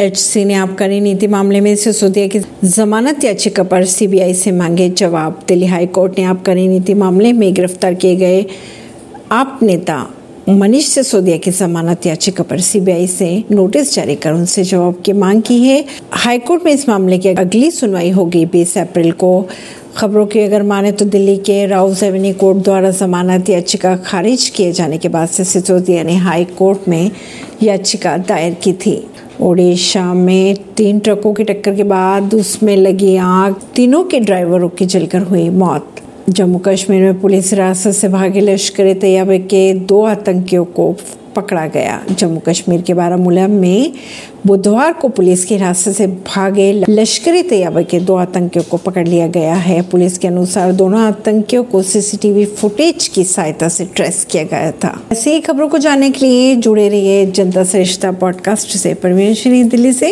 HC ने आबकारी नीति मामले में सिसोदिया की जमानत याचिका पर सीबीआई से मांगे जवाब। दिल्ली हाई कोर्ट ने आबकारी नीति मामले में गिरफ़्तार किए गए आप नेता मनीष सिसोदिया की जमानत याचिका पर सीबीआई से नोटिस जारी कर उनसे जवाब की मांग की है। हाईकोर्ट में इस मामले की अगली सुनवाई होगी 20 अप्रैल को। खबरों की अगर माने तो दिल्ली के राउस एवेन्यू कोर्ट द्वारा जमानत याचिका खारिज किए जाने के बाद से सिसोदिया ने हाई कोर्ट में याचिका दायर की थी। ओडिशा में तीन ट्रकों की टक्कर के बाद उसमें लगी आग। तीनों के ड्राइवरों की जलकर हुई मौत। जम्मू कश्मीर में पुलिस हिरासत से भागे लश्कर तैयबे के दो आतंकियों को पकड़ा गया। जम्मू कश्मीर के बारामूला में बुधवार को पुलिस की हिरासत से भागे लश्कर तैयबा के दो आतंकियों को पकड़ लिया गया है। पुलिस के अनुसार दोनों आतंकियों को सीसीटीवी फुटेज की सहायता से ट्रेस किया गया था। ऐसी ही खबरों को जानने के लिए जुड़े रहिए जनता श्रेष्ठता पॉडकास्ट से। परवीन दिल्ली से।